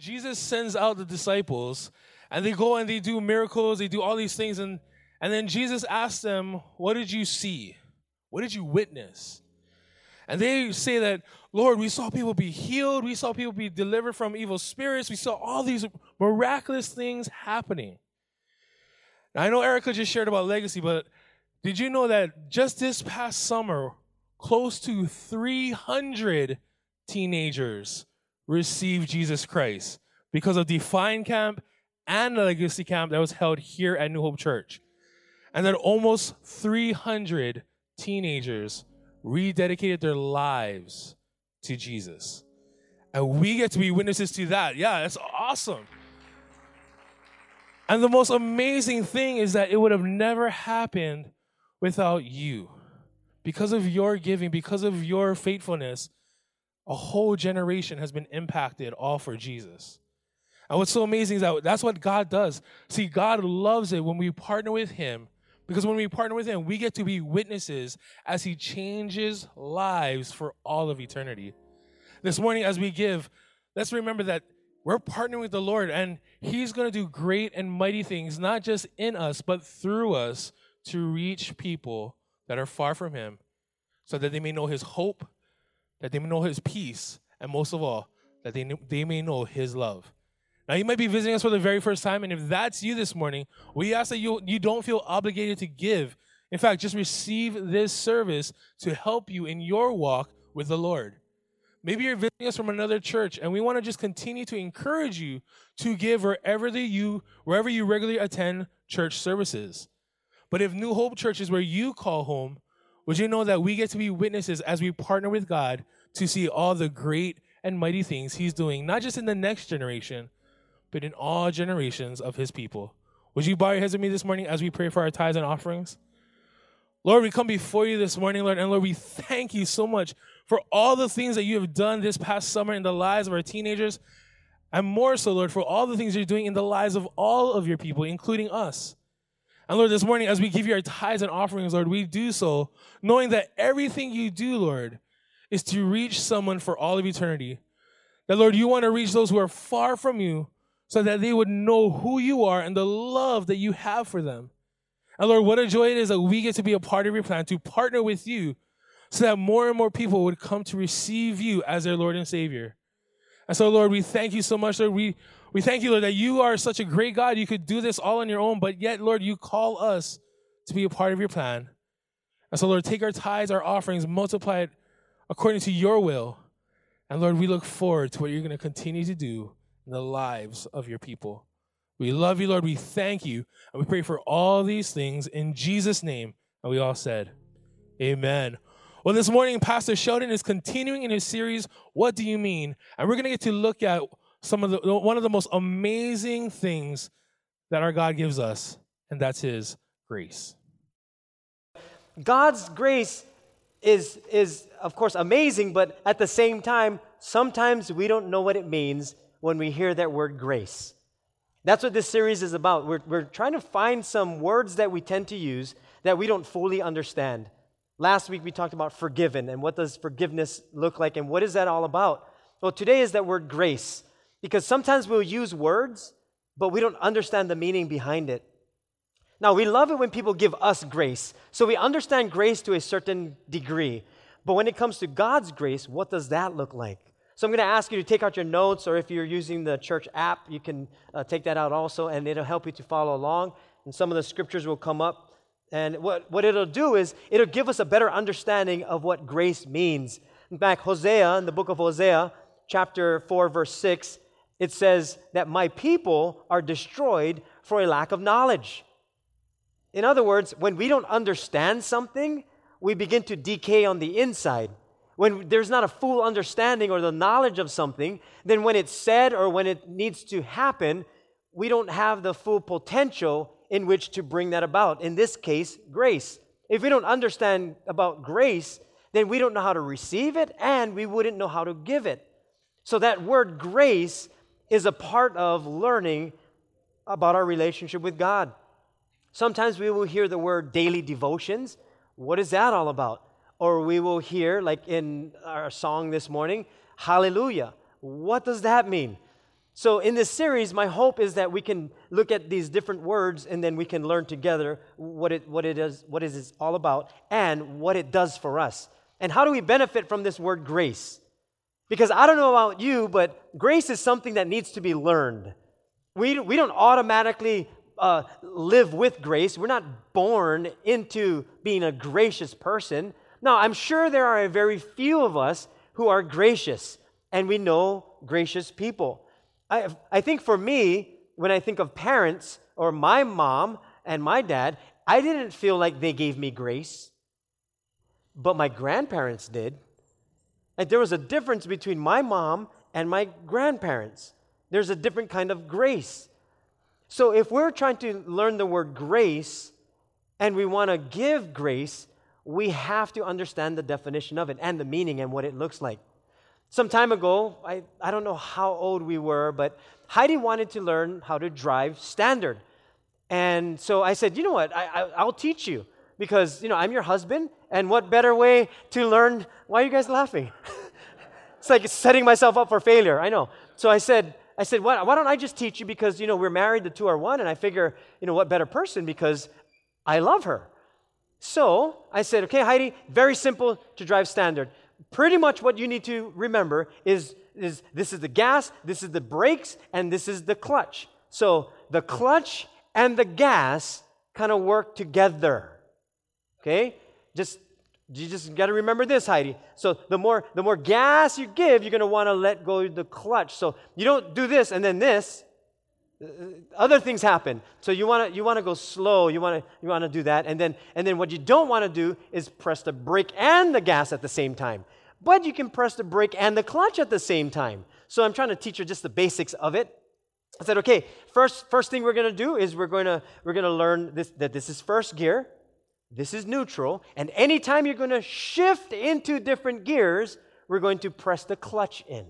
Jesus sends out the disciples, and they go and they do miracles, they do all these things, and, and then Jesus asks them, What did you see? What did you witness? And they say that, Lord, we saw people be healed, we saw people be delivered from evil spirits, we saw all these miraculous things happening. Now, I know Erica just shared about legacy, but did you know that just this past summer, close to 300 teenagers received Jesus Christ because of Define Camp and the Legacy Camp that was held here at New Hope Church. And that almost 300 teenagers rededicated their lives to Jesus. And we get to be witnesses to that. Yeah, that's awesome. And the most amazing thing is that it would have never happened without you. Because of your giving, because of your faithfulness, a whole generation has been impacted all for Jesus. And what's so amazing is that that's what God does. See, God loves it when we partner with Him because when we partner with Him, we get to be witnesses as He changes lives for all of eternity. This morning, as we give, let's remember that we're partnering with the Lord and He's going to do great and mighty things, not just in us, but through us to reach people that are far from Him so that they may know His hope, that they may know His peace, and most of all, that they, they may know His love. Now, you might be visiting us for the very first time, and if that's you this morning, we ask that you, you don't feel obligated to give. In fact, just receive this service to help you in your walk with the Lord. Maybe you're visiting us from another church, and we want to just continue to encourage you to give wherever you wherever you regularly attend church services. But if New Hope Church is where you call home, would you know that we get to be witnesses as we partner with God to see all the great and mighty things He's doing, not just in the next generation, but in all generations of his people. Would you bow your heads with me this morning as we pray for our tithes and offerings? Lord, we come before you this morning, Lord, and Lord, we thank you so much for all the things that you have done this past summer in the lives of our teenagers, and more so, Lord, for all the things you're doing in the lives of all of your people, including us. And Lord, this morning, as we give you our tithes and offerings, Lord, we do so knowing that everything you do, Lord, is to reach someone for all of eternity. That, Lord, you want to reach those who are far from you so that they would know who you are and the love that you have for them. And Lord, what a joy it is that we get to be a part of your plan, to partner with you, so that more and more people would come to receive you as their Lord and Savior. And so, Lord, we thank you so much, Lord. We, we thank you, Lord, that you are such a great God. You could do this all on your own, but yet, Lord, you call us to be a part of your plan. And so, Lord, take our tithes, our offerings, multiply it according to your will. And Lord, we look forward to what you're going to continue to do in the lives of your people. We love you, Lord. We thank you. And we pray for all these things in Jesus' name. And we all said, Amen. Well, this morning, Pastor Sheldon is continuing in his series, What Do You Mean? And we're going to get to look at some of the, one of the most amazing things that our God gives us, and that's his grace. God's grace is, is, of course, amazing, but at the same time, sometimes we don't know what it means when we hear that word grace. That's what this series is about. We're, we're trying to find some words that we tend to use that we don't fully understand. Last week we talked about forgiven and what does forgiveness look like and what is that all about? Well, today is that word grace because sometimes we'll use words, but we don't understand the meaning behind it. Now, we love it when people give us grace. So we understand grace to a certain degree. But when it comes to God's grace, what does that look like? So I'm going to ask you to take out your notes, or if you're using the church app, you can uh, take that out also, and it'll help you to follow along. And some of the scriptures will come up. And what, what it'll do is it'll give us a better understanding of what grace means. In fact, Hosea, in the book of Hosea, chapter 4, verse 6, it says that my people are destroyed for a lack of knowledge. In other words, when we don't understand something, we begin to decay on the inside when there's not a full understanding or the knowledge of something, then when it's said or when it needs to happen, we don't have the full potential in which to bring that about. In this case, grace. If we don't understand about grace, then we don't know how to receive it and we wouldn't know how to give it. So, that word grace is a part of learning about our relationship with God. Sometimes we will hear the word daily devotions. What is that all about? or we will hear, like in our song this morning, hallelujah. What does that mean? So, in this series, my hope is that we can look at these different words and then we can learn together what it, what it is, what it is all about and what it does for us. And how do we benefit from this word grace? Because I don't know about you, but grace is something that needs to be learned. We, we don't automatically uh, live with grace. We're not born into being a gracious person. Now, I'm sure there are a very few of us who are gracious, and we know gracious people. I, I think for me, when I think of parents or my mom and my dad, I didn't feel like they gave me grace, but my grandparents did. Like there was a difference between my mom and my grandparents. There's a different kind of grace. So if we're trying to learn the word grace and we want to give grace, we have to understand the definition of it and the meaning and what it looks like. Some time ago, I, I don't know how old we were, but Heidi wanted to learn how to drive standard. And so I said, you know what, I, I, I'll teach you because, you know, I'm your husband, and what better way to learn? Why are you guys laughing? it's like setting myself up for failure, I know. So I said, I said, why, why don't I just teach you because, you know, we're married, the two are one, and I figure, you know, what better person because I love her. So I said, okay, Heidi, very simple to drive standard pretty much what you need to remember is, is this is the gas, this is the brakes, and this is the clutch. So the clutch and the gas kind of work together. Okay? Just you just got to remember this, Heidi. So the more the more gas you give, you're going to want to let go the clutch. So you don't do this and then this. Uh, other things happen. So you want to you want to go slow. You want to you want to do that, and then and then what you don't want to do is press the brake and the gas at the same time but you can press the brake and the clutch at the same time. So I'm trying to teach you just the basics of it. I said, okay, first, first thing we're going to do is we're going to, we're going to learn this, that this is first gear, this is neutral, and anytime you're going to shift into different gears, we're going to press the clutch in.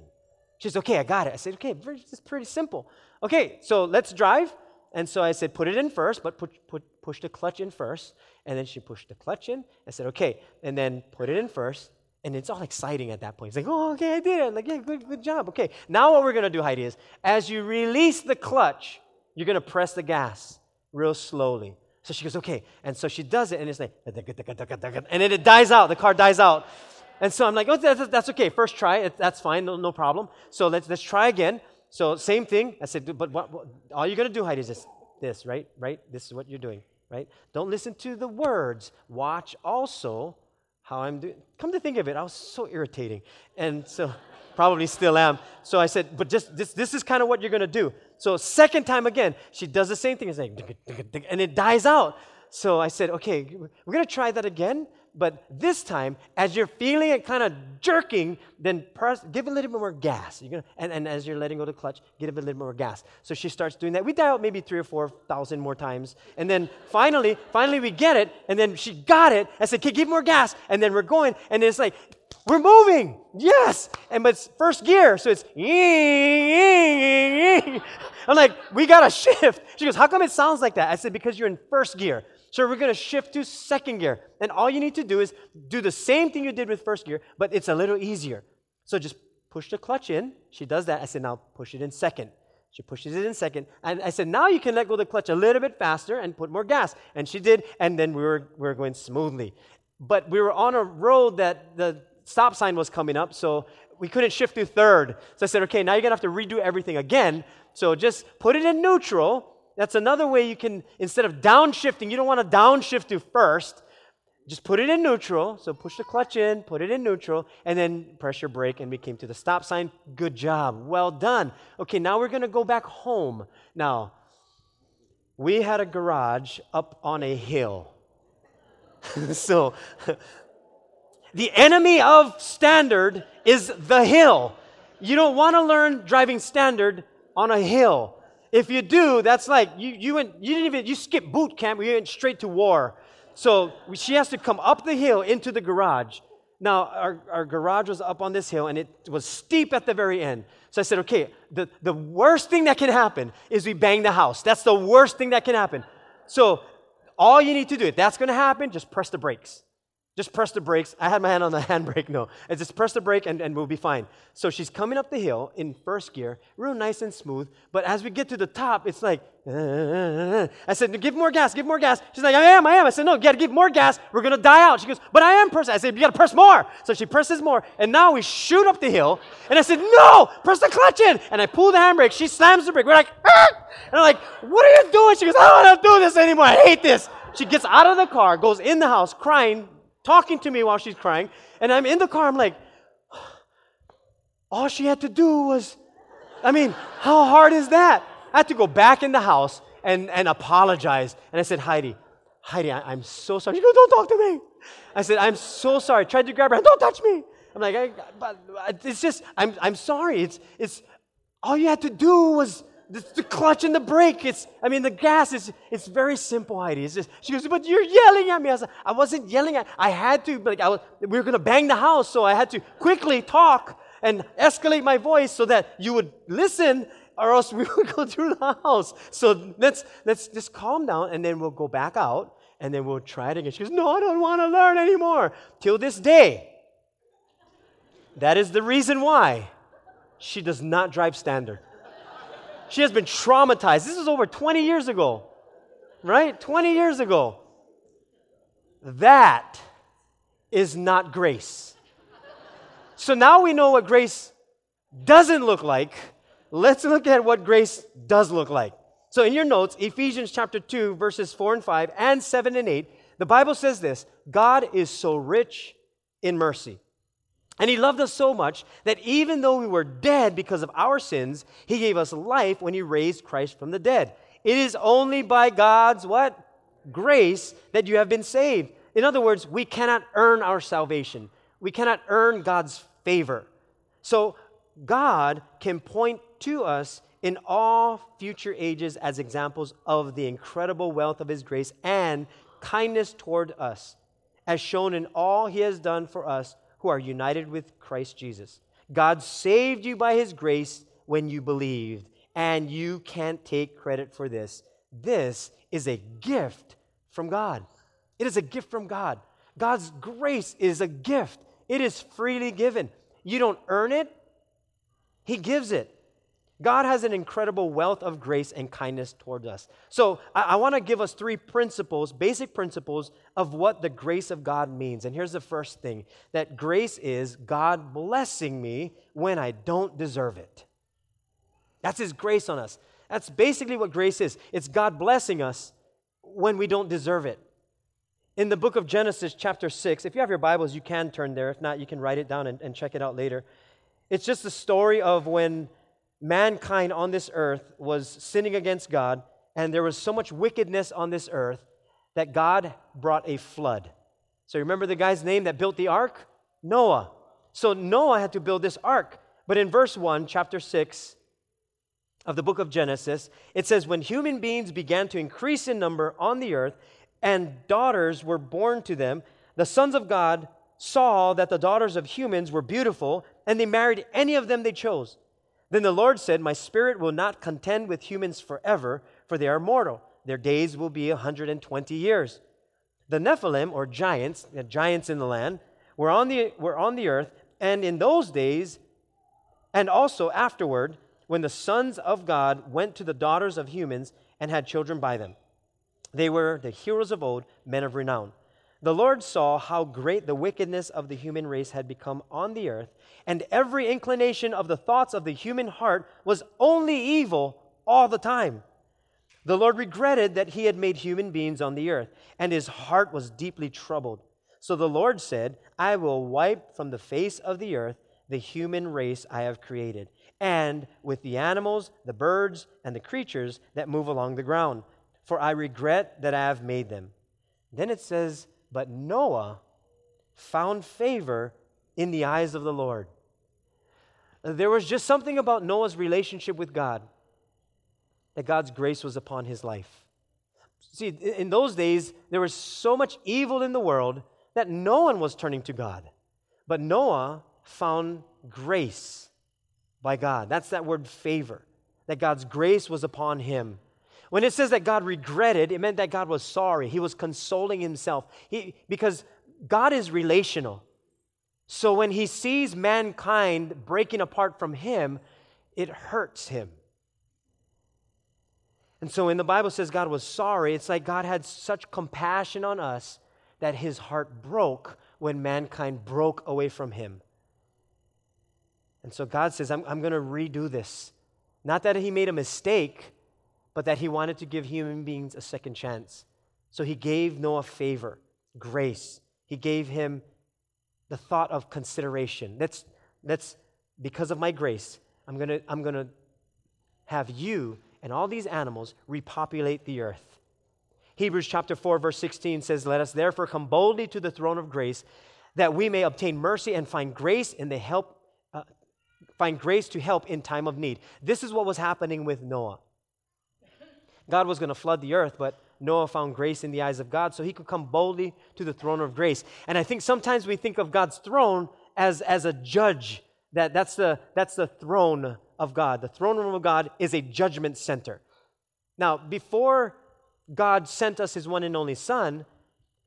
She says, okay, I got it. I said, okay, it's pretty simple. Okay, so let's drive. And so I said, put it in first, but put, put, push the clutch in first. And then she pushed the clutch in. I said, okay, and then put it in first. And it's all exciting at that point. It's like, oh, okay, I did it. Like, yeah, good, good job. Okay. Now what we're going to do, Heidi, is as you release the clutch, you're going to press the gas real slowly. So she goes, okay. And so she does it, and it's like, and then it dies out. The car dies out. And so I'm like, oh, that's, that's okay. First try. That's fine. No, no problem. So let's, let's try again. So same thing. I said, but what, what, all you're going to do, Heidi, is this, this, right? Right? This is what you're doing, right? Don't listen to the words. Watch also how I'm doing. Come to think of it, I was so irritating. And so, probably still am. So I said, but just this, this is kind of what you're going to do. So, second time again, she does the same thing. It's like, and it dies out. So I said, okay, we're going to try that again. But this time, as you're feeling it kind of jerking, then press, give a little bit more gas. You're gonna, and, and as you're letting go of the clutch, give a little bit more gas. So she starts doing that. We dial maybe three or four thousand more times. And then finally, finally we get it. And then she got it. I said, okay, give more gas. And then we're going. And it's like, we're moving. Yes. And but it's first gear. So it's, I'm like, we got to shift. She goes, how come it sounds like that? I said, because you're in first gear. So we're to shift to second gear. And all you need to do is do the same thing you did with first gear, but it's a little easier. So just push the clutch in. She does that. I said, now push it in second. She pushes it in second. And I said, now you can let go the clutch a little bit faster and put more gas. And she did. And then we were, we were going smoothly. But we were on a road that the stop sign was coming up, so we couldn't shift to third. So I said, okay, now you're going to have to redo everything again. So just put it in neutral that's another way you can, instead of downshifting, you don't want to downshift to first. Just put it in neutral. So push the clutch in, put it in neutral, and then press your brake, and we came to the stop sign. Good job. Well done. Okay, now we're going to go back home. Now, we had a garage up on a hill. so, the enemy of standard is the hill. You don't want to learn driving standard on a hill. If you do, that's like you, you went, you didn't even, you skipped boot camp, you went straight to war. So she has to come up the hill into the garage. Now, our, our garage was up on this hill and it was steep at the very end. So I said, okay, the, the worst thing that can happen is we bang the house. That's the worst thing that can happen. So all you need to do, if that's going to happen, just press the brakes. Just press the brakes. I had my hand on the handbrake. No, I just press the brake and, and we'll be fine. So she's coming up the hill in first gear, real nice and smooth. But as we get to the top, it's like, uh, I said, give more gas, give more gas. She's like, I am, I am. I said, no, you got to give more gas. We're to die out. She goes, but I am pressing. I said, you got to press more. So she presses more. And now we shoot up the hill. And I said, no, press the clutch in. And I pull the handbrake. She slams the brake. We're like, ah! and I'm like, what are you doing? She goes, I don't want to do this anymore. I hate this. She gets out of the car, goes in the house crying, talking to me while she's crying. And I'm in the car, I'm like, all she had to do was, I mean, how hard is that? I had to go back in the house and, and apologize. And I said, Heidi, Heidi, I, am so sorry. She goes, don't talk to me. I said, I'm so sorry. I tried to grab her, don't touch me. I'm like, I, but it's just, I'm, I'm sorry. It's, it's, all you had to do was the, the clutch and the brake. It's, I mean, the gas is, it's very simple, Heidi. It's she goes, but you're yelling at me. I, was, I wasn't yelling at, I had to, like, I was, we were to bang the house, so I had to quickly talk and escalate my voice so that you would listen or else we would go through the house. So let's, let's just calm down and then we'll go back out and then we'll try it again. She goes, no, I don't want to learn anymore. Till this day. That is the reason why she does not drive standard. She has been traumatized. This is over 20 years ago, right? 20 years ago. That is not grace. So now we know what grace doesn't look like. Let's look at what grace does look like. So in your notes, Ephesians chapter 2, verses 4 and 5, and 7 and 8, the Bible says this God is so rich in mercy. And he loved us so much that even though we were dead because of our sins, he gave us life when he raised Christ from the dead. It is only by God's what? Grace that you have been saved. In other words, we cannot earn our salvation. We cannot earn God's favor. So God can point to us in all future ages as examples of the incredible wealth of his grace and kindness toward us, as shown in all he has done for us who are united with Christ Jesus. God saved you by his grace when you believed, and you can't take credit for this. This is a gift from God. It is a gift from God. God's grace is a gift, it is freely given. You don't earn it, He gives it. God has an incredible wealth of grace and kindness towards us. So, I, I want to give us three principles, basic principles of what the grace of God means. And here's the first thing that grace is God blessing me when I don't deserve it. That's His grace on us. That's basically what grace is it's God blessing us when we don't deserve it. In the book of Genesis, chapter 6, if you have your Bibles, you can turn there. If not, you can write it down and, and check it out later. It's just the story of when mankind on this earth was sinning against God, and there was so much wickedness on this earth that God brought a flood. So remember the guy's name that built the ark? Noah. So Noah had to build this ark. But in verse 1, chapter 6 of the book of Genesis, it says, When human beings began to increase in number on the earth, and daughters were born to them, the sons of God saw that the daughters of humans were beautiful, and they married any of them they chose. Then the Lord said, My spirit will not contend with humans forever, for they are mortal. Their days will be 120 years. The Nephilim, or giants, the giants in the land, were on the, were on the earth, and in those days, and also afterward, when the sons of God went to the daughters of humans and had children by them. They were the heroes of old, men of renown. The Lord saw how great the wickedness of the human race had become on the earth, and every inclination of the thoughts of the human heart was only evil all the time. The Lord regretted that he had made human beings on the earth, and his heart was deeply troubled. So the Lord said, I will wipe from the face of the earth the human race I have created, and with the animals, the birds, and the creatures that move along the ground, for I regret that I have made them. Then it says, but Noah found favor in the eyes of the Lord. There was just something about Noah's relationship with God that God's grace was upon his life. See, in those days, there was so much evil in the world that no one was turning to God. But Noah found grace by God. That's that word favor, that God's grace was upon him. When it says that God regretted, it meant that God was sorry. He was consoling himself. He, because God is relational. So when he sees mankind breaking apart from him, it hurts him. And so when the Bible says God was sorry, it's like God had such compassion on us that his heart broke when mankind broke away from him. And so God says, I'm, I'm going to redo this. Not that he made a mistake, but that he wanted to give human beings a second chance. So he gave Noah favor, grace. He gave him the thought of consideration. That's, that's because of my grace, I'm going to I'm going to have you and all these animals repopulate the earth. Hebrews chapter 4 verse 16 says, "Let us therefore come boldly to the throne of grace, that we may obtain mercy and find grace in the help uh, find grace to help in time of need." This is what was happening with Noah. God was going to flood the earth, but Noah found grace in the eyes of God, so he could come boldly to the throne of grace. And I think sometimes we think of God's throne as, as a judge, that that's the, that's the throne of God. The throne room of God is a judgment center. Now, before God sent us his one and only Son,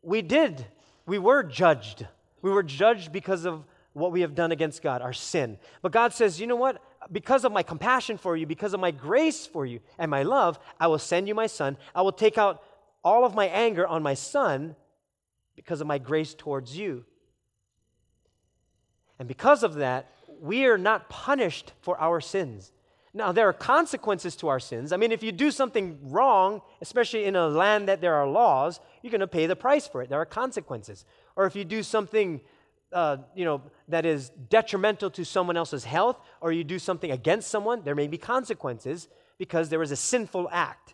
we did, we were judged. We were judged because of what we have done against God, our sin. But God says, you know what? Because of my compassion for you, because of my grace for you and my love, I will send you my Son. I will take out all of my anger on my Son because of my grace towards you. And because of that, we are not punished for our sins. Now, there are consequences to our sins. I mean, if you do something wrong, especially in a land that there are laws, you're going to pay the price for it. There are consequences. Or if you do something, uh, you know, that is detrimental to someone else's health, or you do something against someone, there may be consequences because there was a sinful act.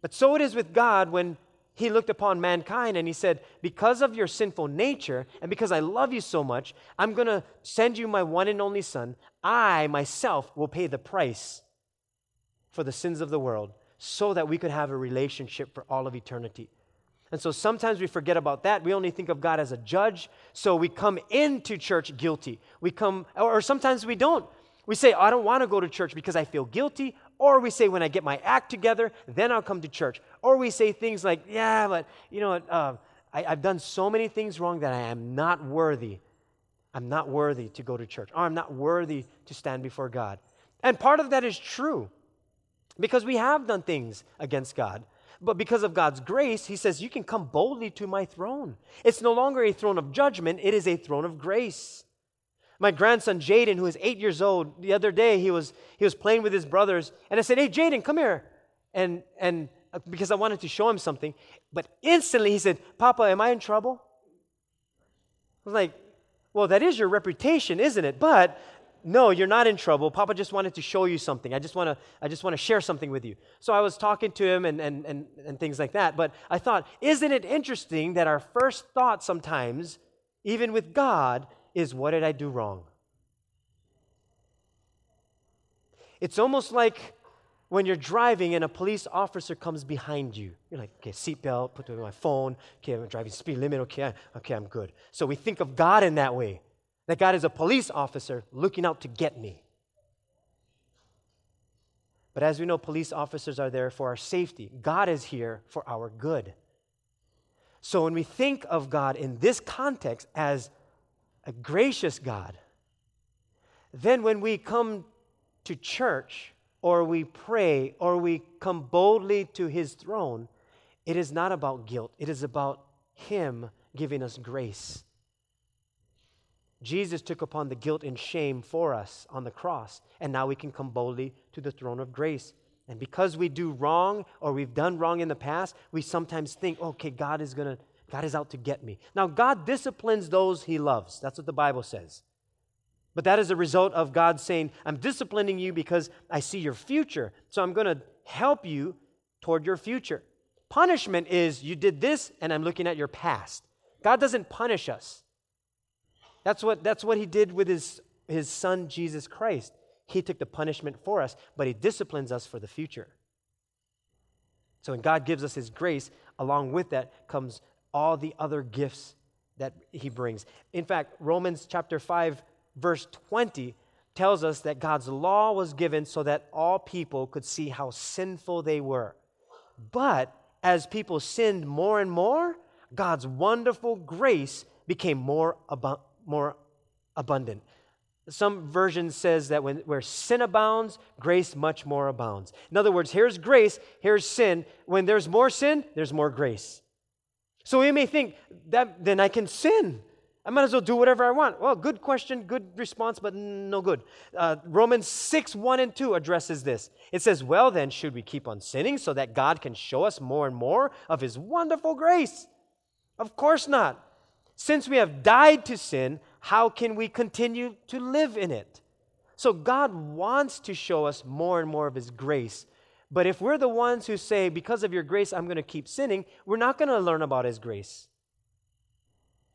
But so it is with God when he looked upon mankind and he said, Because of your sinful nature and because I love you so much, I'm going to send you my one and only Son. I myself will pay the price for the sins of the world so that we could have a relationship for all of eternity. And so sometimes we forget about that. We only think of God as a judge. So we come into church guilty. We come, or sometimes we don't. We say, I don't want to go to church because I feel guilty or we say, when I get my act together, then I'll come to church. Or we say things like, yeah, but you know what? Uh, I, have done so many things wrong that I am not worthy. I'm not worthy to go to church. Or I'm not worthy to stand before God. And part of that is true because we have done things against God. But because of God's grace, He says, You can come boldly to my throne. It's no longer a throne of judgment, it is a throne of grace. My grandson Jaden, who is eight years old, the other day he was he was playing with his brothers, and I said, "Hey, Jaden, come here," and and uh, because I wanted to show him something, but instantly he said, "Papa, am I in trouble?" I was like, "Well, that is your reputation, isn't it?" But no, you're not in trouble. Papa just wanted to show you something. I just want to I just want to share something with you. So I was talking to him and, and, and, and things like that. But I thought, isn't it interesting that our first thought sometimes, even with God, is what did I do wrong? It's almost like when you're driving and a police officer comes behind you. You're like, okay, seatbelt, put it on my phone. Okay, I'm driving speed limit. Okay, okay, I'm good. So we think of God in that way that God is a police officer looking out to get me. But as we know, police officers are there for our safety. God is here for our good. So when we think of God in this context as a gracious God, then when we come to church or we pray or we come boldly to his throne, it is not about guilt, it is about him giving us grace. Jesus took upon the guilt and shame for us on the cross, and now we can come boldly to the throne of grace. And because we do wrong or we've done wrong in the past, we sometimes think, okay, God is going to God is out to get me. Now, God disciplines those he loves. That's what the Bible says. But that is a result of God saying, I'm disciplining you because I see your future. So I'm going to help you toward your future. Punishment is you did this and I'm looking at your past. God doesn't punish us. That's what, that's what he did with his, his son, Jesus Christ. He took the punishment for us, but he disciplines us for the future. So when God gives us his grace, along with that comes all the other gifts that he brings. In fact, Romans chapter 5, verse 20 tells us that God's law was given so that all people could see how sinful they were. But as people sinned more and more, God's wonderful grace became more, abu- more abundant. Some version says that when where sin abounds, grace much more abounds. In other words, here's grace, here's sin. When there's more sin, there's more grace. So we may think that then I can sin. I might as well do whatever I want. Well, good question, good response, but no good. Uh, Romans 6, 1 and 2 addresses this. It says, Well, then, should we keep on sinning so that God can show us more and more of His wonderful grace? Of course not. Since we have died to sin, how can we continue to live in it? So God wants to show us more and more of His grace. But if we're the ones who say, because of your grace, I'm going to keep sinning, we're not going to learn about His grace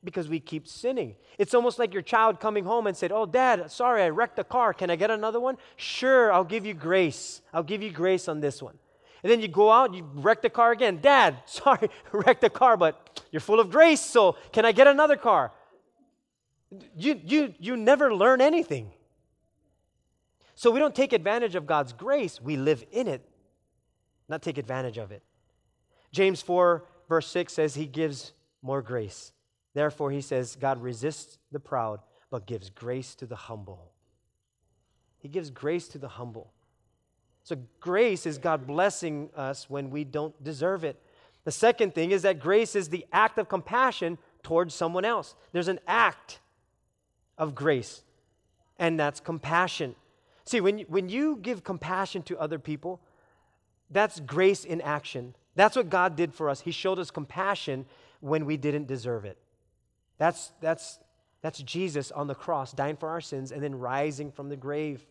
because we keep sinning. It's almost like your child coming home and said, Oh, dad, sorry, I wrecked the car. Can I get another one? Sure, I'll give you grace. I'll give you grace on this one. And then you go out, you wreck the car again. Dad, sorry, wrecked the car, but you're full of grace, so can I get another car? You, you, you never learn anything. So we don't take advantage of God's grace, we live in it, not take advantage of it. James 4, verse 6 says, He gives more grace. Therefore, he says, God resists the proud, but gives grace to the humble. He gives grace to the humble. So, grace is God blessing us when we don't deserve it. The second thing is that grace is the act of compassion towards someone else. There's an act of grace, and that's compassion. See, when you, when you give compassion to other people, that's grace in action. That's what God did for us. He showed us compassion when we didn't deserve it. That's, that's, that's Jesus on the cross, dying for our sins and then rising from the grave.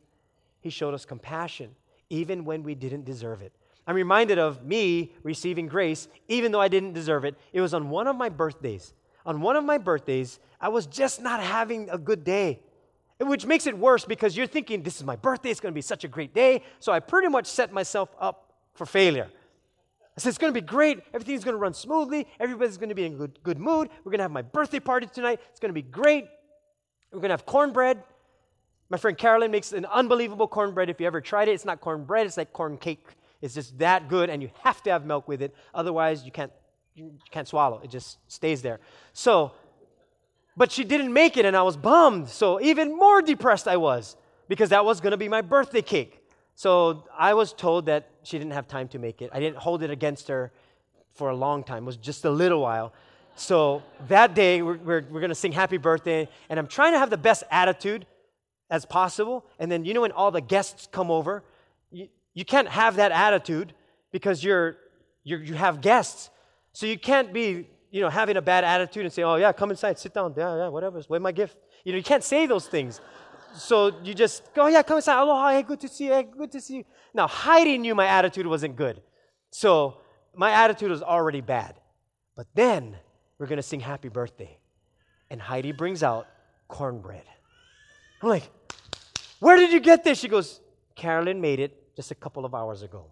He showed us compassion even when we didn't deserve it. I'm reminded of me receiving grace even though I didn't deserve it. It was on one of my birthdays. On one of my birthdays, I was just not having a good day, which makes it worse because you're thinking, this is my birthday, it's going to be such a great day. So I pretty much set myself up for failure. I said, it's going to be great. Everything's going to run smoothly. Everybody's going to be in good, good mood. We're going to have my birthday party tonight. It's going to be great. We're going to have cornbread. My friend Carolyn makes an unbelievable cornbread. If you ever tried it, it's not cornbread, it's like corn cake. It's just that good, and you have to have milk with it. Otherwise, you can't, you can't swallow. It just stays there. So, but she didn't make it, and I was bummed. So, even more depressed I was because that was going to be my birthday cake. So, I was told that she didn't have time to make it. I didn't hold it against her for a long time, it was just a little while. So, that day, we're, we're, we're going to sing happy birthday, and I'm trying to have the best attitude as possible. And then, you know, when all the guests come over, you, you can't have that attitude because you're, you're, you have guests. So you can't be, you know, having a bad attitude and say, oh, yeah, come inside, sit down, yeah, yeah, whatever, where's my gift? You know, you can't say those things. So you just go, oh, yeah, come inside, aloha, hey, good to see you, hey, good to see you. Now, Heidi knew my attitude wasn't good. So my attitude was already bad. But then we're going to sing happy birthday. And Heidi brings out cornbread. I'm like, where did you get this? She goes, Carolyn made it just a couple of hours ago.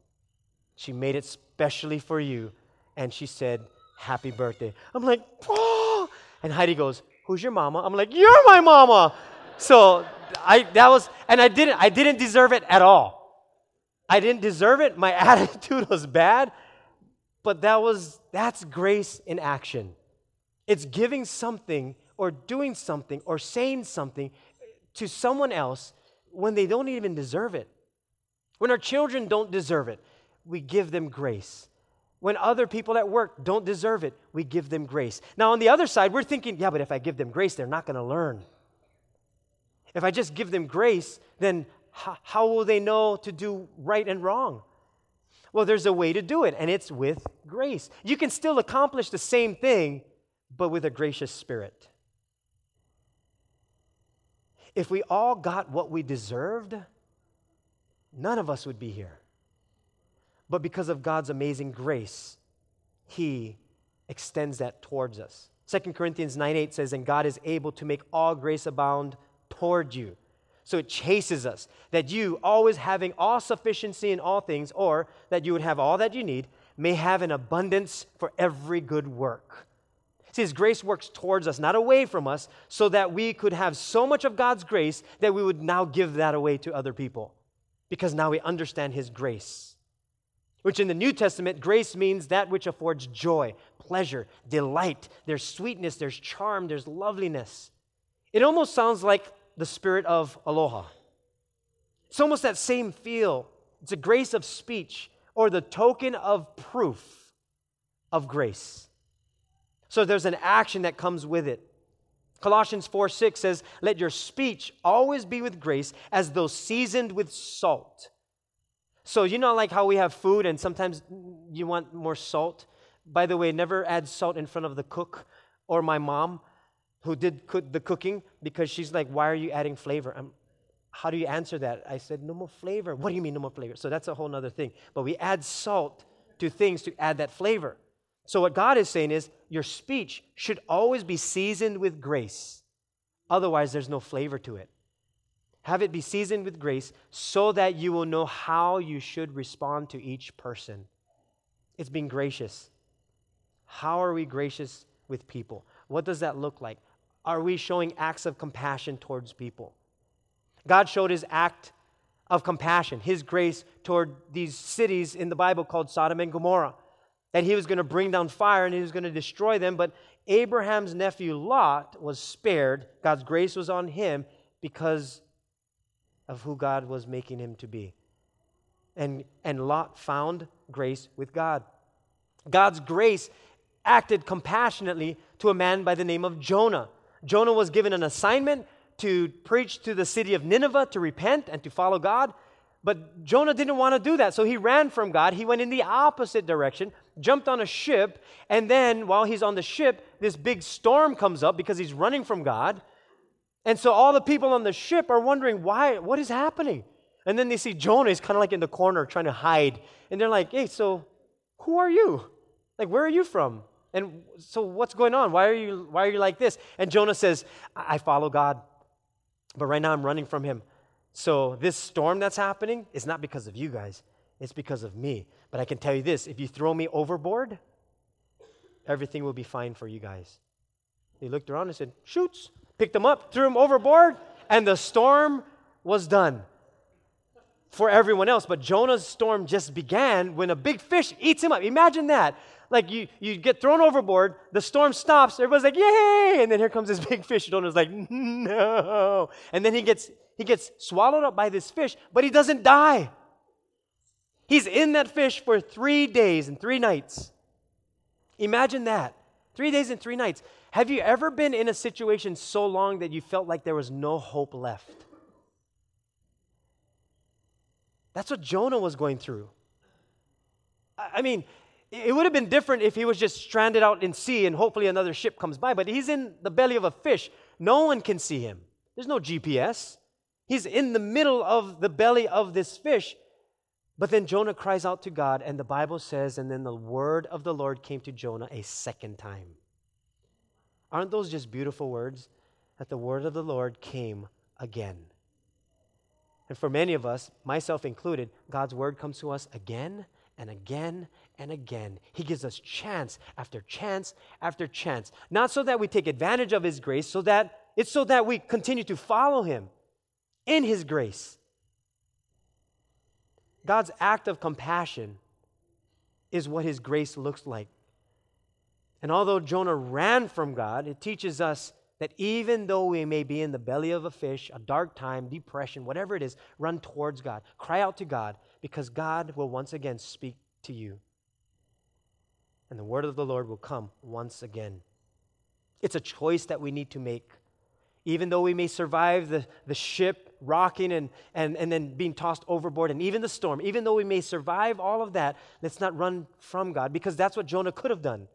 She made it specially for you. And she said, Happy birthday. I'm like, oh. And Heidi goes, Who's your mama? I'm like, You're my mama. So I that was and I didn't I didn't deserve it at all. I didn't deserve it. My attitude was bad. But that was that's grace in action. It's giving something or doing something or saying something to someone else when they don't even deserve it. When our children don't deserve it, we give them grace. When other people at work don't deserve it, we give them grace. Now, on the other side, we're thinking, yeah, but if I give them grace, they're not going to learn. If I just give them grace, then how, how will they know to do right and wrong? Well, there's a way to do it, and it's with grace. You can still accomplish the same thing, but with a gracious spirit. If we all got what we deserved, none of us would be here. But because of God's amazing grace, He extends that towards us. 2 Corinthians 9 8 says, And God is able to make all grace abound toward you. So it chases us that you, always having all sufficiency in all things, or that you would have all that you need, may have an abundance for every good work. See, His grace works towards us, not away from us, so that we could have so much of God's grace that we would now give that away to other people because now we understand His grace. which in the New Testament, grace means that which affords joy, pleasure, delight. There's sweetness, there's charm, there's loveliness. It almost sounds like the spirit of aloha. It's almost that same feel. It's a grace of speech or the token of proof of grace. So there's an action that comes with it. Colossians 4 6 says, Let your speech always be with grace, as though seasoned with salt so, you know, like how we have food and sometimes you want more salt? By the way, never add salt in front of the cook or my mom who did cook the cooking because she's like, Why are you adding flavor? I'm, how do you answer that? I said, No more flavor. What do you mean, no more flavor? So that's a whole other thing. But we add salt to things to add that flavor. So, what God is saying is, your speech should always be seasoned with grace. Otherwise, there's no flavor to it. Have it be seasoned with grace so that you will know how you should respond to each person. It's being gracious. How are we gracious with people? What does that look like? Are we showing acts of compassion towards people? God showed his act of compassion, his grace toward these cities in the Bible called Sodom and Gomorrah. That he was going to bring down fire and he was going to destroy them. But Abraham's nephew Lot was spared. God's grace was on him because of who God was making him to be. And, and Lot found grace with God. God's grace acted compassionately to a man by the name of Jonah. Jonah was given an assignment to preach to the city of Nineveh to repent and to follow God. But Jonah didn't want to do that, so he ran from God. He went in the opposite direction, jumped on a ship, and then while he's on the ship, this big storm comes up because he's running from God. And so all the people on the ship are wondering, why, what is happening? And then they see Jonah is kind of like in the corner trying to hide. And they're like, hey, so who are you? Like, where are you from? And so what's going on? Why are you, why are you like this? And Jonah says, I, I follow God, but right now I'm running from him. So this storm that's happening is not because of you guys, it's because of me. But I can tell you this if you throw me overboard, everything will be fine for you guys. He looked around and said, Shoots picked them up, threw him overboard, and the storm was done for everyone else. But Jonah's storm just began when a big fish eats him up. Imagine that. Like you, you get thrown overboard, the storm stops, everybody's like, yay! And then here comes this big fish. Jonah's like, no. And then he gets he gets swallowed up by this fish, but he doesn't die. He's in that fish for three days and three nights. Imagine that. Three days and three nights. Have you ever been in a situation so long that you felt like there was no hope left? That's what Jonah was going through. I mean, it would have been different if he was just stranded out in sea and hopefully another ship comes by, but he's in the belly of a fish. No one can see him. There's no GPS. He's in the middle of the belly of this fish. But then Jonah cries out to God, and the Bible says, and then the word of the Lord came to Jonah a second time. Aren't those just beautiful words? That the word of the Lord came again. And for many of us, myself included, God's word comes to us again and again and again. He gives us chance after chance after chance. Not so that we take advantage of his grace, so that it's so that we continue to follow him in his grace. God's act of compassion is what his grace looks like. And although Jonah ran from God, it teaches us that even though we may be in the belly of a fish, a dark time, depression, whatever it is, run towards God. Cry out to God because God will once again speak to you. And the word of the Lord will come once again. It's a choice that we need to make. Even though we may survive the, the ship rocking and, and, and then being tossed overboard and even the storm, even though we may survive all of that, let's not run from God because that's what Jonah could have done.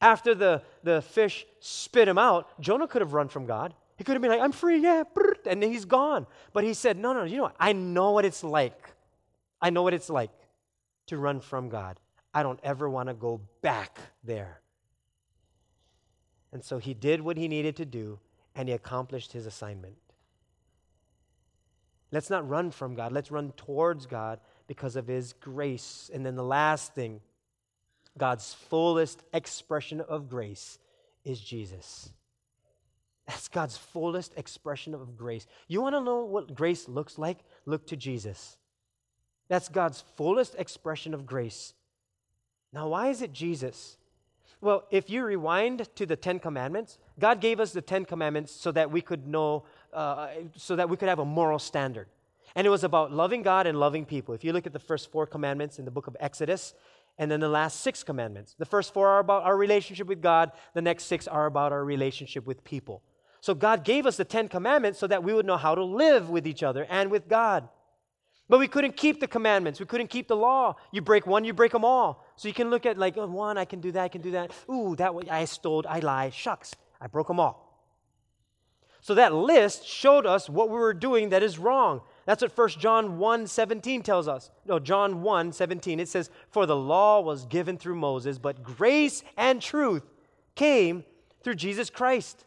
After the, the fish spit him out, Jonah could have run from God. He could have been like, I'm free, yeah, and then he's gone. But he said, No, no, you know what? I know what it's like. I know what it's like to run from God. I don't ever want to go back there. And so he did what he needed to do, and he accomplished his assignment. Let's not run from God. Let's run towards God because of his grace. And then the last thing God's fullest expression of grace is Jesus. That's God's fullest expression of grace. You want to know what grace looks like? Look to Jesus. That's God's fullest expression of grace. Now, why is it Jesus? Well, if you rewind to the Ten Commandments, God gave us the Ten Commandments so that we could know, uh, so that we could have a moral standard. And it was about loving God and loving people. If you look at the first four commandments in the book of Exodus, and then the last six commandments, the first four are about our relationship with God, the next six are about our relationship with people. So God gave us the Ten Commandments so that we would know how to live with each other and with God. But we couldn't keep the commandments. We couldn't keep the law. You break one, you break them all. So you can look at like oh, one, I can do that, I can do that. Ooh, that way I stole, I lied. Shucks, I broke them all. So that list showed us what we were doing that is wrong. That's what 1 John 1 17 tells us. No, John 1 17. It says, For the law was given through Moses, but grace and truth came through Jesus Christ.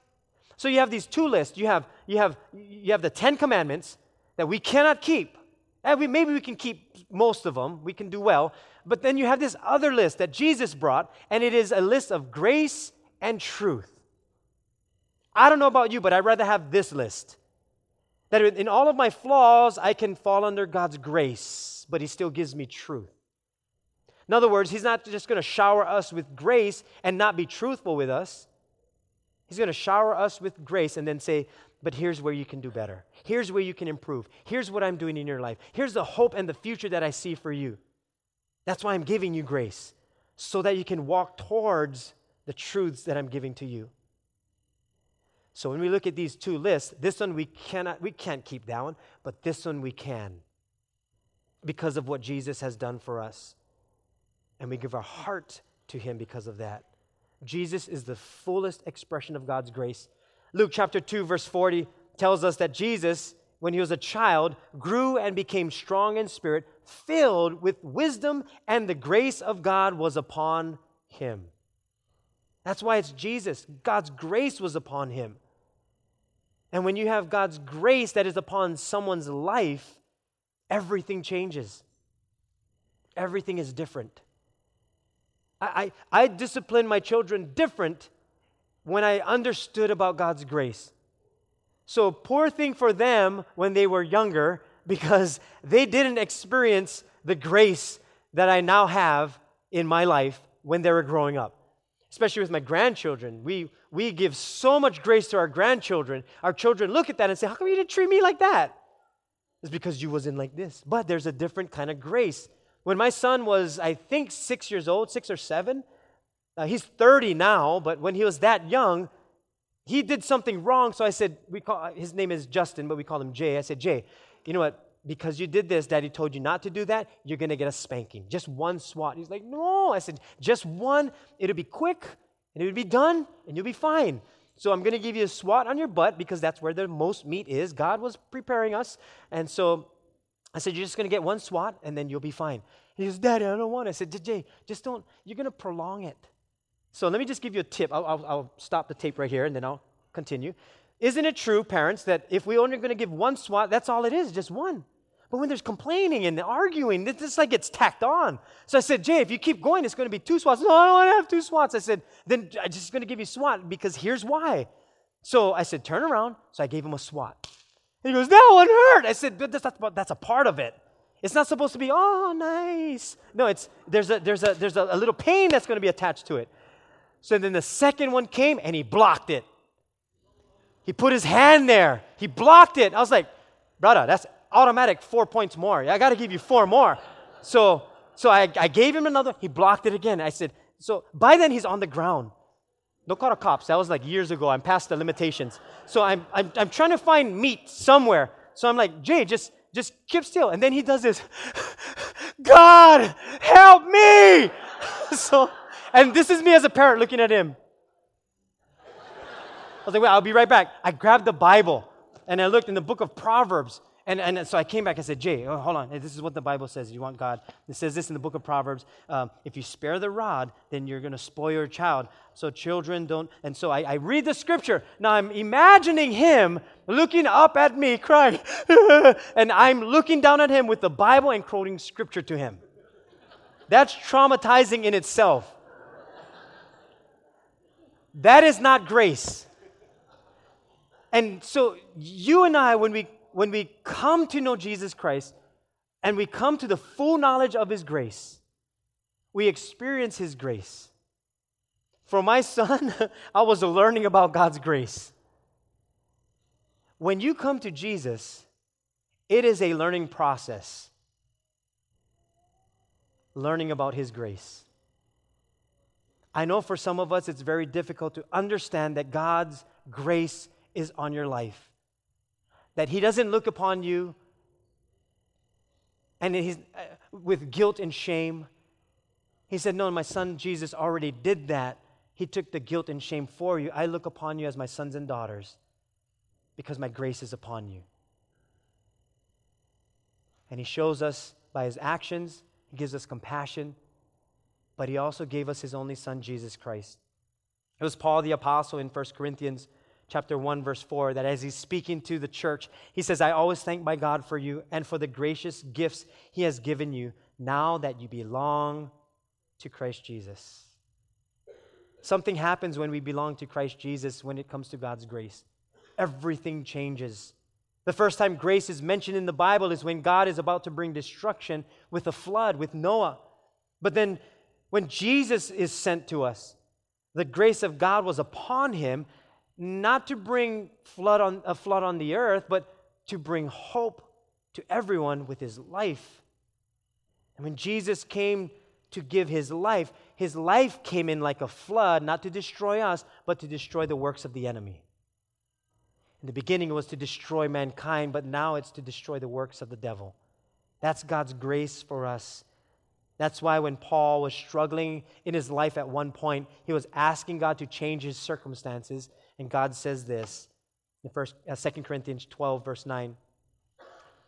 So you have these two lists. You have, you have, you have the Ten Commandments that we cannot keep and we, maybe we can keep most of them, we can do well. But then you have this other list that Jesus brought, and it is a list of grace and truth. I don't know about you, but I'd rather have this list. That in all of my flaws, I can fall under God's grace, but He still gives me truth. In other words, He's not just going to shower us with grace and not be truthful with us. He's going to shower us with grace and then say, but here's where you can do better. Here's where you can improve. Here's what I'm doing in your life. Here's the hope and the future that I see for you. That's why I'm giving you grace, so that you can walk towards the truths that I'm giving to you. So when we look at these two lists, this one we cannot we can't keep one, but this one we can. Because of what Jesus has done for us. And we give our heart to him because of that. Jesus is the fullest expression of God's grace Luke chapter 2, verse 40 tells us that Jesus, when he was a child, grew and became strong in spirit, filled with wisdom, and the grace of God was upon him. That's why it's Jesus. God's grace was upon him. And when you have God's grace that is upon someone's life, everything changes. Everything is different. I, I, I discipline my children different when I understood about God's grace. So, poor thing for them when they were younger because they didn't experience the grace that I now have in my life when they were growing up. Especially with my grandchildren. We, we give so much grace to our grandchildren. Our children look at that and say, How come you didn't treat me like that? It's because you wasn't like this. But there's a different kind of grace. When my son was, I think, six years old, six or seven, uh, he's 30 now, but when he was that young, he did something wrong. So I said, we call, his name is Justin, but we call him Jay. I said, Jay, you know what? Because you did this, daddy told you not to do that, you're going to get a spanking. Just one swat. He's like, no. I said, just one. It'll be quick and it'll be done and you'll be fine. So I'm going to give you a swat on your butt because that's where the most meat is. God was preparing us. And so I said, You're just going to get one swat and then you'll be fine. And he goes, Daddy, I don't want it. I said, Jay, just don't, you're going to prolong it. So let me just give you a tip. I'll, I'll, I'll stop the tape right here and then I'll continue. Isn't it true, parents, that if we only going to give one swat, that's all it is, just one? But when there's complaining and arguing, this like gets tacked on. So I said, Jay, if you keep going, it's going to be two swats. No, I don't want to have two swats. I said, then I'm just going to give you swat because here's why. So I said, turn around. So I gave him a swat. And he goes, that one hurt. I said, that's, that's, that's a part of it. It's not supposed to be, oh, nice. No, it's, there's, a, there's, a, there's a, a little pain that's going to be attached to it. So then the second one came and he blocked it. He put his hand there. He blocked it. I was like, brother, that's automatic four points more. I got to give you four more. So, so I, I gave him another. He blocked it again. I said, so by then he's on the ground. No call cops. That was like years ago. I'm past the limitations. So I'm, I'm, I'm trying to find meat somewhere. So I'm like, Jay, just, just keep still. And then he does this. God, help me. so and this is me as a parent looking at him. I was like, wait, I'll be right back. I grabbed the Bible and I looked in the book of Proverbs. And, and so I came back. I said, Jay, oh, hold on. This is what the Bible says. You want God. It says this in the book of Proverbs. Um, if you spare the rod, then you're going to spoil your child. So children don't. And so I, I read the scripture. Now I'm imagining him looking up at me, crying. and I'm looking down at him with the Bible and quoting scripture to him. That's traumatizing in itself. That is not grace. And so you and I, when we when we come to know Jesus Christ, and we come to the full knowledge of His grace. We experience His grace. For my son, I was learning about God's grace. When you come to Jesus, it is a learning process. Learning about His grace. I know for some of us it's very difficult to understand that God's grace is on your life. That He doesn't look upon you and he's, uh, with guilt and shame. He said, No, my son Jesus already did that. He took the guilt and shame for you. I look upon you as my sons and daughters because my grace is upon you. And He shows us by His actions, He gives us compassion, but He also gave us His only Son, Jesus Christ. It was Paul the Apostle in 1 Corinthians chapter 1 verse 4 that as he's speaking to the church he says i always thank my god for you and for the gracious gifts he has given you now that you belong to christ jesus. Something happens when we belong to christ jesus when it comes to god's grace. Everything changes. The first time grace is mentioned in the bible is when god is about to bring destruction with a flood with noah. But then when jesus is sent to us the grace of god was upon him not to bring flood on, a flood on the earth, but to bring hope to everyone with his life. And when Jesus came to give his life, his life came in like a flood, not to destroy us, but to destroy the works of the enemy. In the beginning, it was to destroy mankind, but now it's to destroy the works of the devil. That's God's grace for us. That's why when Paul was struggling in his life at one point, he was asking God to change his circumstances. And God says this in first, uh, 2 Corinthians 12, verse 9.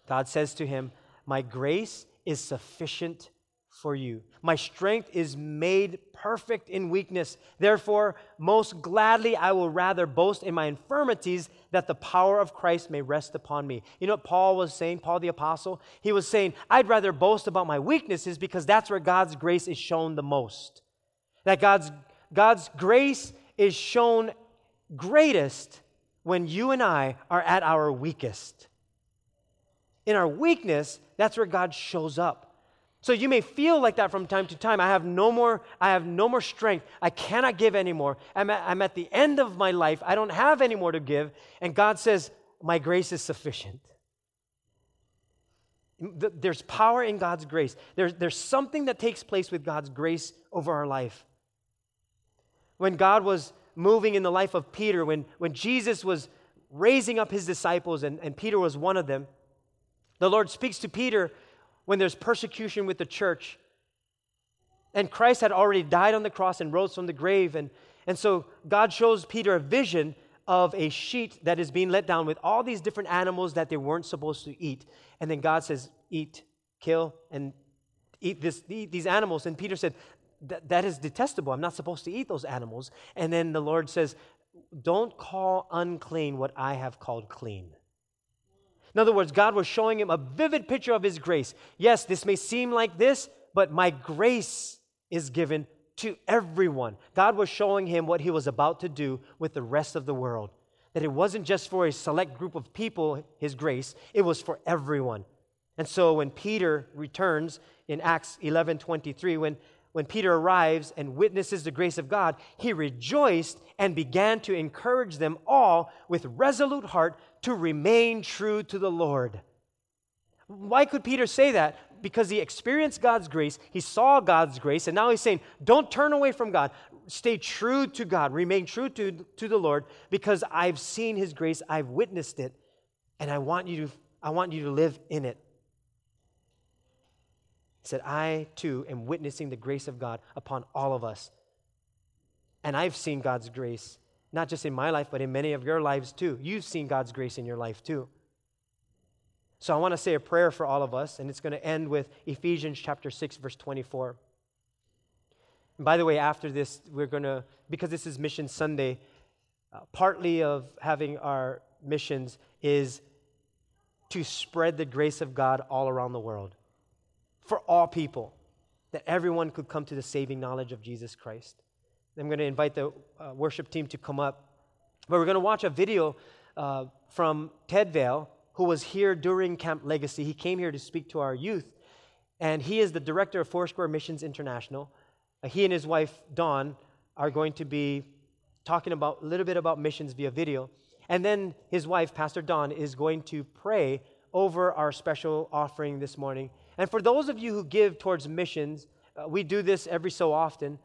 God says to him, My grace is sufficient for you. My strength is made perfect in weakness. Therefore, most gladly I will rather boast in my infirmities that the power of Christ may rest upon me. You know what Paul was saying, Paul the apostle? He was saying, I'd rather boast about my weaknesses because that's where God's grace is shown the most. That God's God's grace is shown greatest when you and I are at our weakest. In our weakness, that's where God shows up. So you may feel like that from time to time. I have no more, I have no more strength. I cannot give anymore. I'm at, I'm at the end of my life. I don't have any more to give. And God says, My grace is sufficient. There's power in God's grace. There's, there's something that takes place with God's grace over our life. When God was moving in the life of Peter, when, when Jesus was raising up his disciples, and, and Peter was one of them, the Lord speaks to Peter when there's persecution with the church. And Christ had already died on the cross and rose from the grave. And, and so God shows Peter a vision of a sheet that is being let down with all these different animals that they weren't supposed to eat. And then God says, Eat, kill, and eat, this, eat these animals. And Peter said, that, that is detestable. I'm not supposed to eat those animals. And then the Lord says, Don't call unclean what I have called clean. In other words, God was showing him a vivid picture of his grace. Yes, this may seem like this, but my grace is given to everyone. God was showing him what he was about to do with the rest of the world. That it wasn't just for a select group of people, his grace, it was for everyone. And so when Peter returns in Acts 11 23, when when Peter arrives and witnesses the grace of God, he rejoiced and began to encourage them all with resolute heart to remain true to the Lord. Why could Peter say that? Because he experienced God's grace, he saw God's grace, and now he's saying, Don't turn away from God. Stay true to God, remain true to, to the Lord, because I've seen his grace, I've witnessed it, and I want you to, I want you to live in it. He said, I too am witnessing the grace of God upon all of us. And I've seen God's grace, not just in my life, but in many of your lives too. You've seen God's grace in your life too. So I want to say a prayer for all of us, and it's going to end with Ephesians chapter 6, verse 24. And by the way, after this, we're going to, because this is Mission Sunday, uh, partly of having our missions is to spread the grace of God all around the world for all people, that everyone could come to the saving knowledge of Jesus Christ. I'm going to invite the uh, worship team to come up. But we're going to watch a video uh, from Ted Vail who was here during Camp Legacy. He came here to speak to our youth, and he is the director of Foursquare Missions International. Uh, he and his wife, Dawn, are going to be talking about a little bit about missions via video. And then his wife, Pastor Dawn, is going to pray over our special offering this morning. And for those of you who give towards missions, uh, we do this every so often.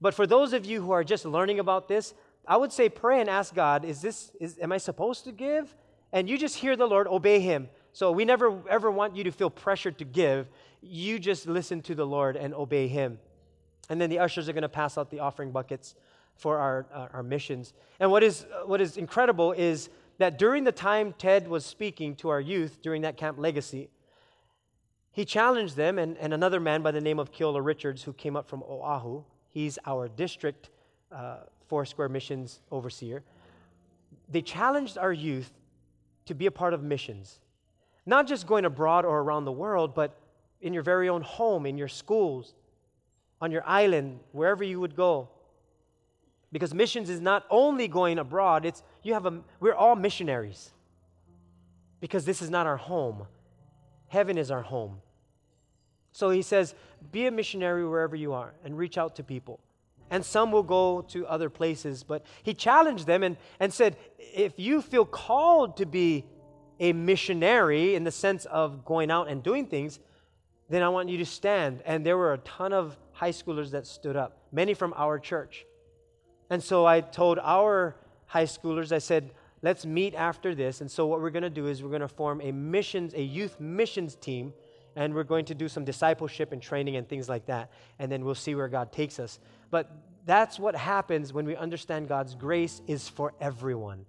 But for those of you who are just learning about this, I would say pray and ask God, is this is am I supposed to give? And you just hear the Lord, obey him. So we never ever want you to feel pressured to give. You just listen to the Lord and obey him. And then the ushers are going to pass out the offering buckets for our, uh, our missions. And what is, uh, what is incredible is that during the time Ted was speaking to our youth during that Camp Legacy, he challenged them and, and another man by the name of Keola Richards, who came up from Oahu. He's our district uh, Foursquare missions overseer. They challenged our youth to be a part of missions, not just going abroad or around the world, but in your very own home, in your schools, on your island, wherever you would go. Because missions is not only going abroad, it's you have a we're all missionaries. Because this is not our home. Heaven is our home. So he says, be a missionary wherever you are and reach out to people. And some will go to other places. But he challenged them and, and said, if you feel called to be a missionary in the sense of going out and doing things, then I want you to stand. And there were a ton of high schoolers that stood up, many from our church. And so I told our high schoolers, I said, let's meet after this. And so what we're going to do is we're going to form a missions, a youth missions team, and we're going to do some discipleship and training and things like that. And then we'll see where God takes us. But that's what happens when we understand God's grace is for everyone.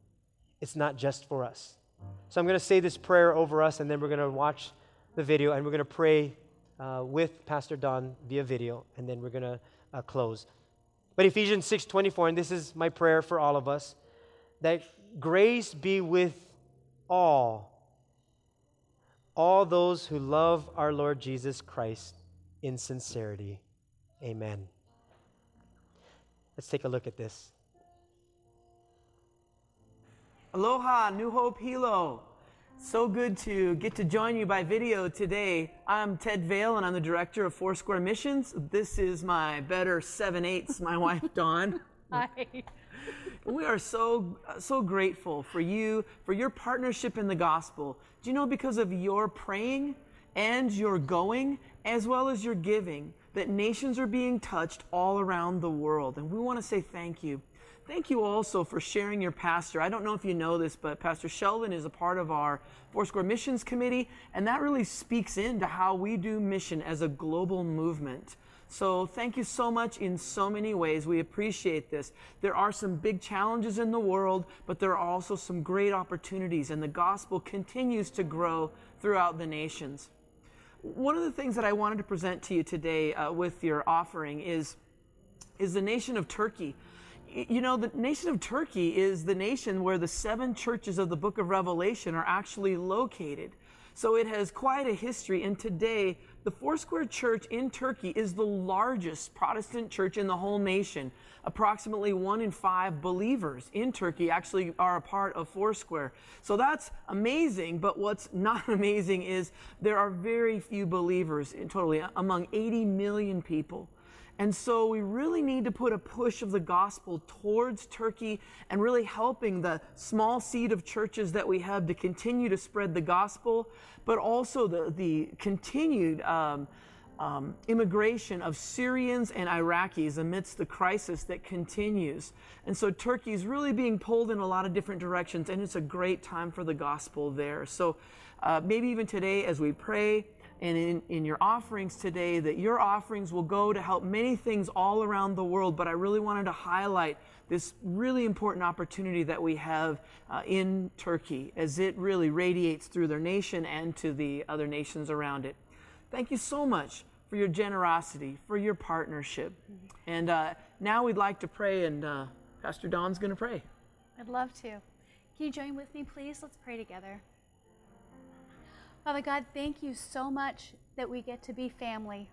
It's not just for us. So I'm going to say this prayer over us, and then we're going to watch the video, and we're going to pray uh, with Pastor Dawn via video, and then we're going to uh, close. But Ephesians 6:24 and this is my prayer for all of us that grace be with all all those who love our Lord Jesus Christ in sincerity. Amen. Let's take a look at this. Aloha, New Hope Hilo. So good to get to join you by video today. I'm Ted Vail, and I'm the director of Foursquare Missions. This is my better seven eighths, my wife Dawn. Hi. We are so so grateful for you for your partnership in the gospel. Do you know because of your praying and your going, as well as your giving, that nations are being touched all around the world, and we want to say thank you. Thank you also for sharing your pastor. I don't know if you know this, but Pastor Sheldon is a part of our Foursquare Missions Committee, and that really speaks into how we do mission as a global movement. So thank you so much in so many ways. We appreciate this. There are some big challenges in the world, but there are also some great opportunities, and the gospel continues to grow throughout the nations. One of the things that I wanted to present to you today uh, with your offering is, is the nation of Turkey you know, the nation of Turkey is the nation where the seven churches of the book of Revelation are actually located. So it has quite a history. And today, the Foursquare Church in Turkey is the largest Protestant church in the whole nation. Approximately one in five believers in Turkey actually are a part of Foursquare. So that's amazing. But what's not amazing is there are very few believers in totally among 80 million people. And so we really need to put a push of the gospel towards Turkey and really helping the small seed of churches that we have to continue to spread the gospel, but also the, the continued um, um, immigration of Syrians and Iraqis amidst the crisis that continues. And so Turkey is really being pulled in a lot of different directions, and it's a great time for the gospel there. So uh, maybe even today, as we pray, and in, in your offerings today that your offerings will go to help many things all around the world. But I really wanted to highlight this really important opportunity that we have uh, in Turkey as it really radiates through their nation and to the other nations around it. Thank you so much for your generosity, for your partnership. And uh, now we'd like to pray, and uh, Pastor Dawn's going to pray. I'd love to. Can you join with me, please? Let's pray together. Father God, thank you so much that we get to be family.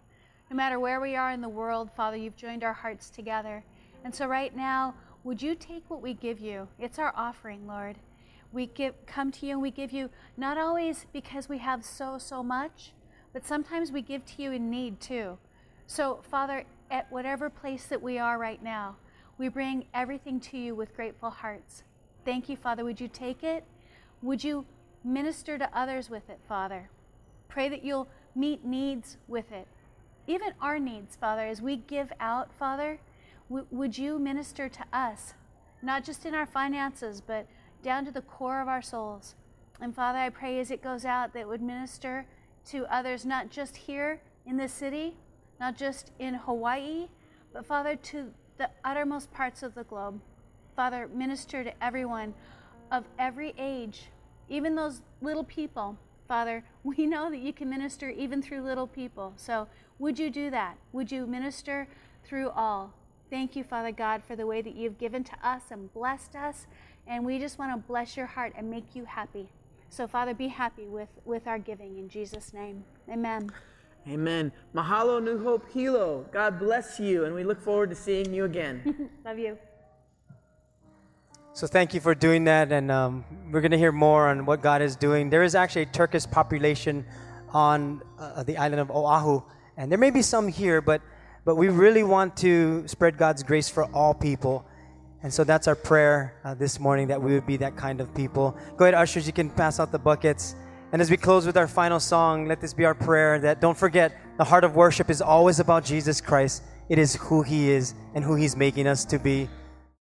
No matter where we are in the world, Father, you've joined our hearts together. And so right now, would you take what we give you? It's our offering, Lord. We give, come to you and we give you not always because we have so, so much, but sometimes we give to you in need too. So, Father, at whatever place that we are right now, we bring everything to you with grateful hearts. Thank you, Father. Would you take it? Would you minister to others with it, Father? Pray that you'll meet needs with it. Even our needs, Father, as we give out, Father, w- would you minister to us, not just in our finances, but down to the core of our souls. And Father, I pray as it goes out that it would minister to others, not just here in the city, not just in Hawaii, but Father, to the uttermost parts of the globe. Father, minister to everyone of every age, even those little people. Father, we know that you can minister even through little people. So would you do that? Would you minister through all? Thank you, Father God, for the way that you've given to us and blessed us. And we just want to bless your heart and make you happy. So, Father, be happy with, with our giving in Jesus' name. Amen. Amen. Mahalo, New Hope, Hilo. God bless you, and we look forward to seeing you again. Love you. So thank you for doing that, and um, we're going to hear more on what God is doing. There is actually a Turkish population on uh, the island of Oahu, and there may be some here, but but we really want to spread God's grace for all people, and so that's our prayer uh, this morning that we would be that kind of people. Go ahead, ushers, you can pass out the buckets. And as we close with our final song, let this be our prayer that don't forget the heart of worship is always about Jesus Christ. It is who He is and who He's making us to be.